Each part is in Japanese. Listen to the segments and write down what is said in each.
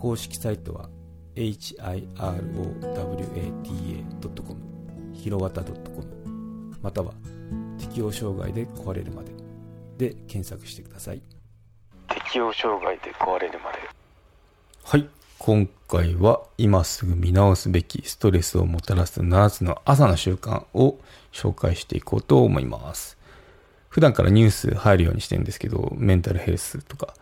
公式サイトは hirowata.com ひろわた .com または適応障害で壊れるまで。で検索してください。適応障害で壊れるまで。はい。今回は今すぐ見直すべきストレスをもたらす7つの朝の習慣を紹介していこうと思います。普段からニュース入るようにしてるんですけど、メンタルヘルスとか、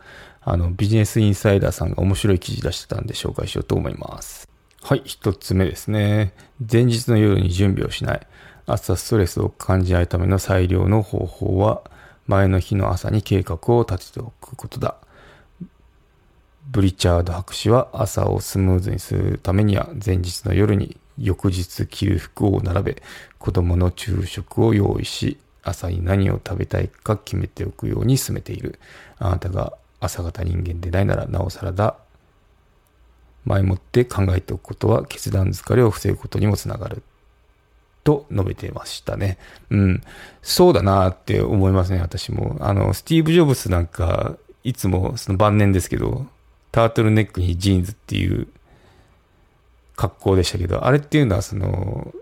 あの、ビジネスインサイダーさんが面白い記事出してたんで紹介しようと思います。はい、一つ目ですね。前日の夜に準備をしない。朝ストレスを感じないための最良の方法は、前の日の朝に計画を立てておくことだ。ブリチャード博士は朝をスムーズにするためには前日の夜に翌日着る服を並べ子供の昼食を用意し朝に何を食べたいか決めておくように進めている。あなたが朝方人間でないならなおさらだ。前もって考えておくことは決断疲れを防ぐことにもつながる。と述べてましたね。うん。そうだなって思いますね、私も。あの、スティーブ・ジョブスなんか、いつもその晩年ですけど、タートルネックにジーンズっていう格好でしたけど、あれっていうのはその、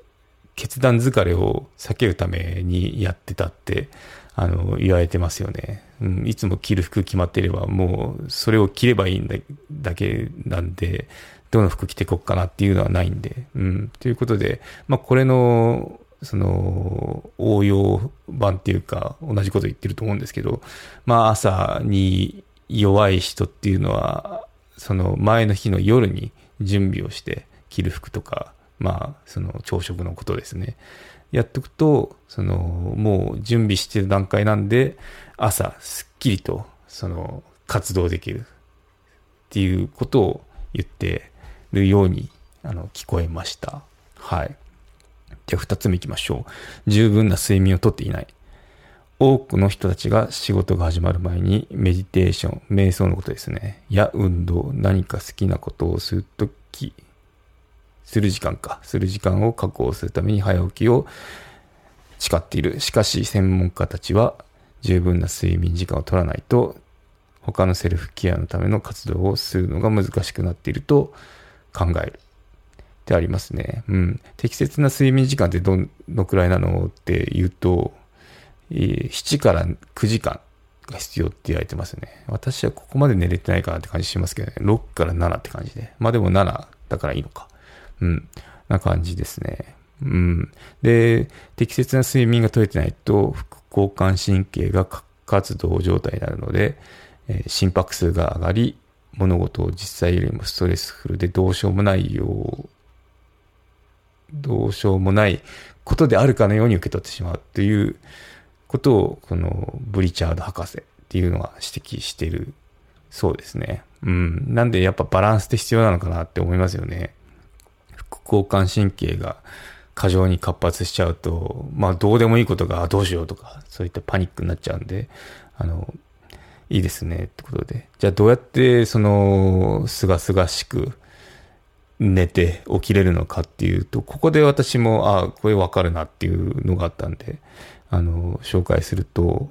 決断疲れを避けるためにやってたって、あの、言われてますよね。うん、いつも着る服決まっていれば、もう、それを着ればいいんだ、だけなんで、どの服着てこっかなっていうのはないんで、うん。ということで、まあ、これの、その、応用版っていうか、同じこと言ってると思うんですけど、まあ、朝に弱い人っていうのは、その前の日の夜に準備をして着る服とか、まあ、その朝食のことですね。やっておくと、その、もう準備してる段階なんで、朝、すっきりと、その、活動できるっていうことを言ってるように、あの、聞こえました。はい。じゃあ、二つ目行きましょう。十分な睡眠をとっていない。多くの人たちが仕事が始まる前にメディテーション、瞑想のことですね。や運動、何か好きなことをするときする時間か、する時間を確保するために早起きを誓っている。しかし、専門家たちは十分な睡眠時間を取らないと、他のセルフケアのための活動をするのが難しくなっていると考える。ってありますね。うん。適切な睡眠時間ってどのくらいなのって言うと、7から9時間が必要って言われてますね。私はここまで寝れてないかなって感じしますけどね。6から7って感じで。まあでも7だからいいのか。うん、な感じですね。うん。で、適切な睡眠が取れてないと、副交感神経が活動状態になるので、えー、心拍数が上がり、物事を実際よりもストレスフルでどうしようもないよう、どうしようもないことであるかのように受け取ってしまうということを、このブリチャード博士っていうのが指摘してるそうですね。うん。なんでやっぱバランスって必要なのかなって思いますよね。交感神経が過剰に活発しちゃうと、まあどうでもいいことがどうしようとか、そういったパニックになっちゃうんで、あの、いいですねってことで。じゃあどうやってその、すがすがしく寝て起きれるのかっていうと、ここで私も、あこれわかるなっていうのがあったんで、あの、紹介すると、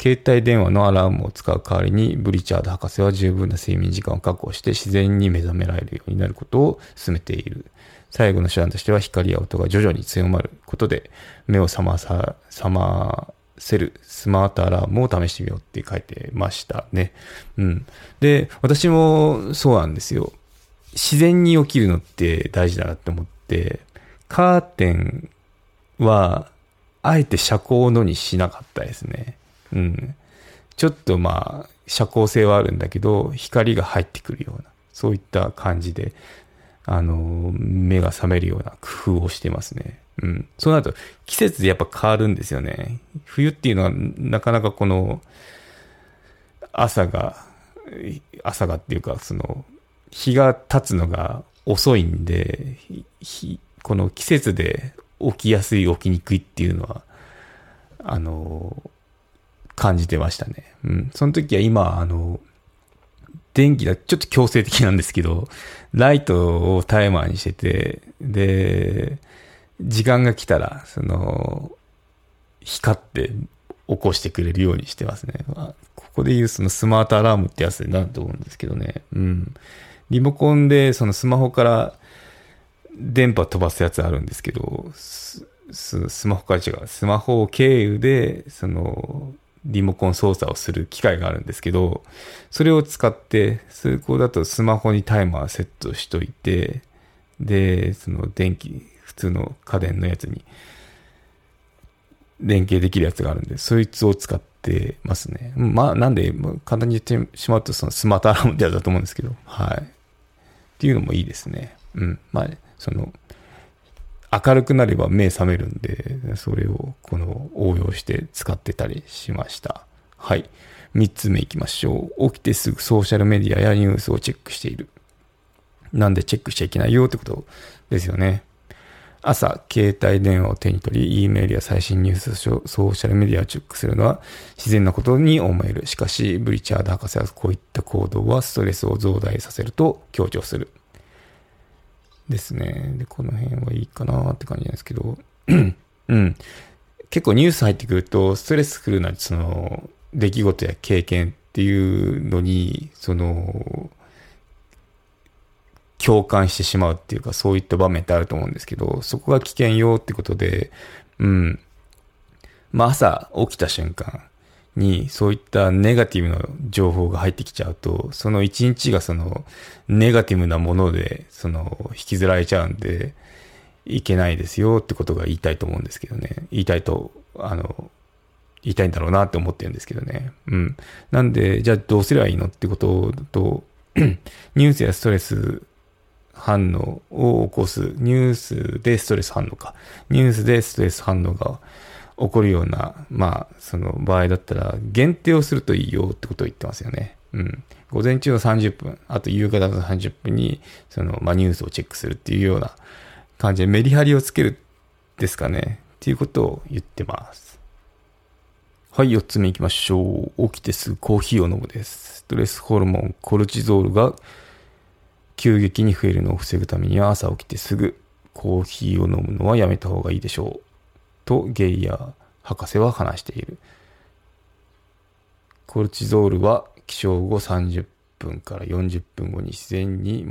携帯電話のアラームを使う代わりに、ブリチャード博士は十分な睡眠時間を確保して自然に目覚められるようになることを進めている。最後の手段としては光や音が徐々に強まることで、目を覚まさ、覚ませるスマートアラームを試してみようって書いてましたね。うん。で、私もそうなんですよ。自然に起きるのって大事だなって思って、カーテンは、あえて遮光のにしなかったですね。うん。ちょっとまあ、遮光性はあるんだけど、光が入ってくるような、そういった感じで、あの、目が覚めるような工夫をしてますね。うん。そうなると、季節でやっぱ変わるんですよね。冬っていうのは、なかなかこの、朝が朝がっていうか、その、日が経つのが遅いんで、この季節で起きやすい、起きにくいっていうのは、あの、感じてましたね。うん。その時は今、あの、電気だ、ちょっと強制的なんですけど、ライトをタイマーにしてて、で、時間が来たら、その、光って起こしてくれるようにしてますね。まあ、ここで言うそのスマートアラームってやつになると思うんですけどね。うん。リモコンでそのスマホから電波飛ばすやつあるんですけど、スマホから違う。スマホを経由で、その、リモコン操作をする機械があるんですけど、それを使って、通行だとスマホにタイマーセットしといて、で、その電気、普通の家電のやつに連携できるやつがあるんで、そいつを使ってますね。まあ、なんで、簡単に言ってしまうと、そのスマートアラームってやだと思うんですけど、はい。っていうのもいいですね。うん。まあ、その、明るくなれば目覚めるんで、それをこの応用して使ってたりしました。はい。三つ目行きましょう。起きてすぐソーシャルメディアやニュースをチェックしている。なんでチェックしちゃいけないよってことですよね。朝、携帯電話を手に取り、E メールや最新ニュース、ソーシャルメディアをチェックするのは自然なことに思える。しかし、ブリチャード博士はこういった行動はストレスを増大させると強調する。ですね。で、この辺はいいかなって感じなんですけど、うん。結構ニュース入ってくると、ストレスフルな、その、出来事や経験っていうのに、その、共感してしまうっていうか、そういった場面ってあると思うんですけど、そこが危険よってことで、うん。まあ朝起きた瞬間、にそういったネガティブな情報が入ってきちゃうと、その一日がそのネガティブなもので、その引きずられちゃうんで、いけないですよってことが言いたいと思うんですけどね。言いたいと、あの、言いたいんだろうなって思ってるんですけどね。うん。なんで、じゃあどうすればいいの？ってことと、ニュースやストレス反応を起こす、ニュースでストレス反応か。ニュースでストレス反応が起こるような、まあ、その場合だったら、限定をするといいよってことを言ってますよね。うん。午前中の30分、あと夕方の30分に、その、まあ、ニュースをチェックするっていうような感じでメリハリをつけるですかね。っていうことを言ってます。はい、4つ目行きましょう。起きてすぐコーヒーを飲むです。ストレスホルモン、コルチゾールが急激に増えるのを防ぐためには朝起きてすぐコーヒーを飲むのはやめた方がいいでしょう。とゲイヤー博士は話している。コルチゾールは起床後30分から40分後に自然に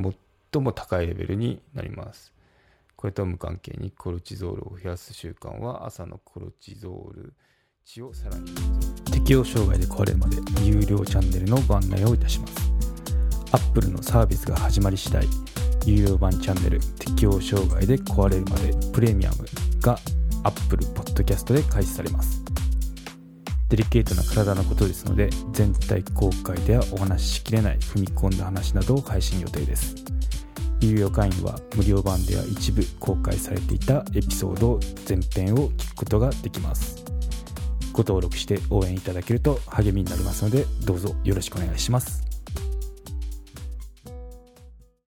最も高いレベルになります。これと無関係にコルチゾールを増やす習慣は朝のコルチゾール値をさらに適応障害で壊れるまで有料チャンネルのご案内をいたします。アップルのサービスが始まり次第有料版チャンネル適応障害で壊れるまでプレミアムが Apple Podcast で開始されます。デリケートな体のことですので、全体公開ではお話ししきれない踏み込んだ話などを配信予定です。有料会員は無料版では一部公開されていたエピソード全編を聞くことができます。ご登録して応援いただけると励みになりますので、どうぞよろしくお願いします。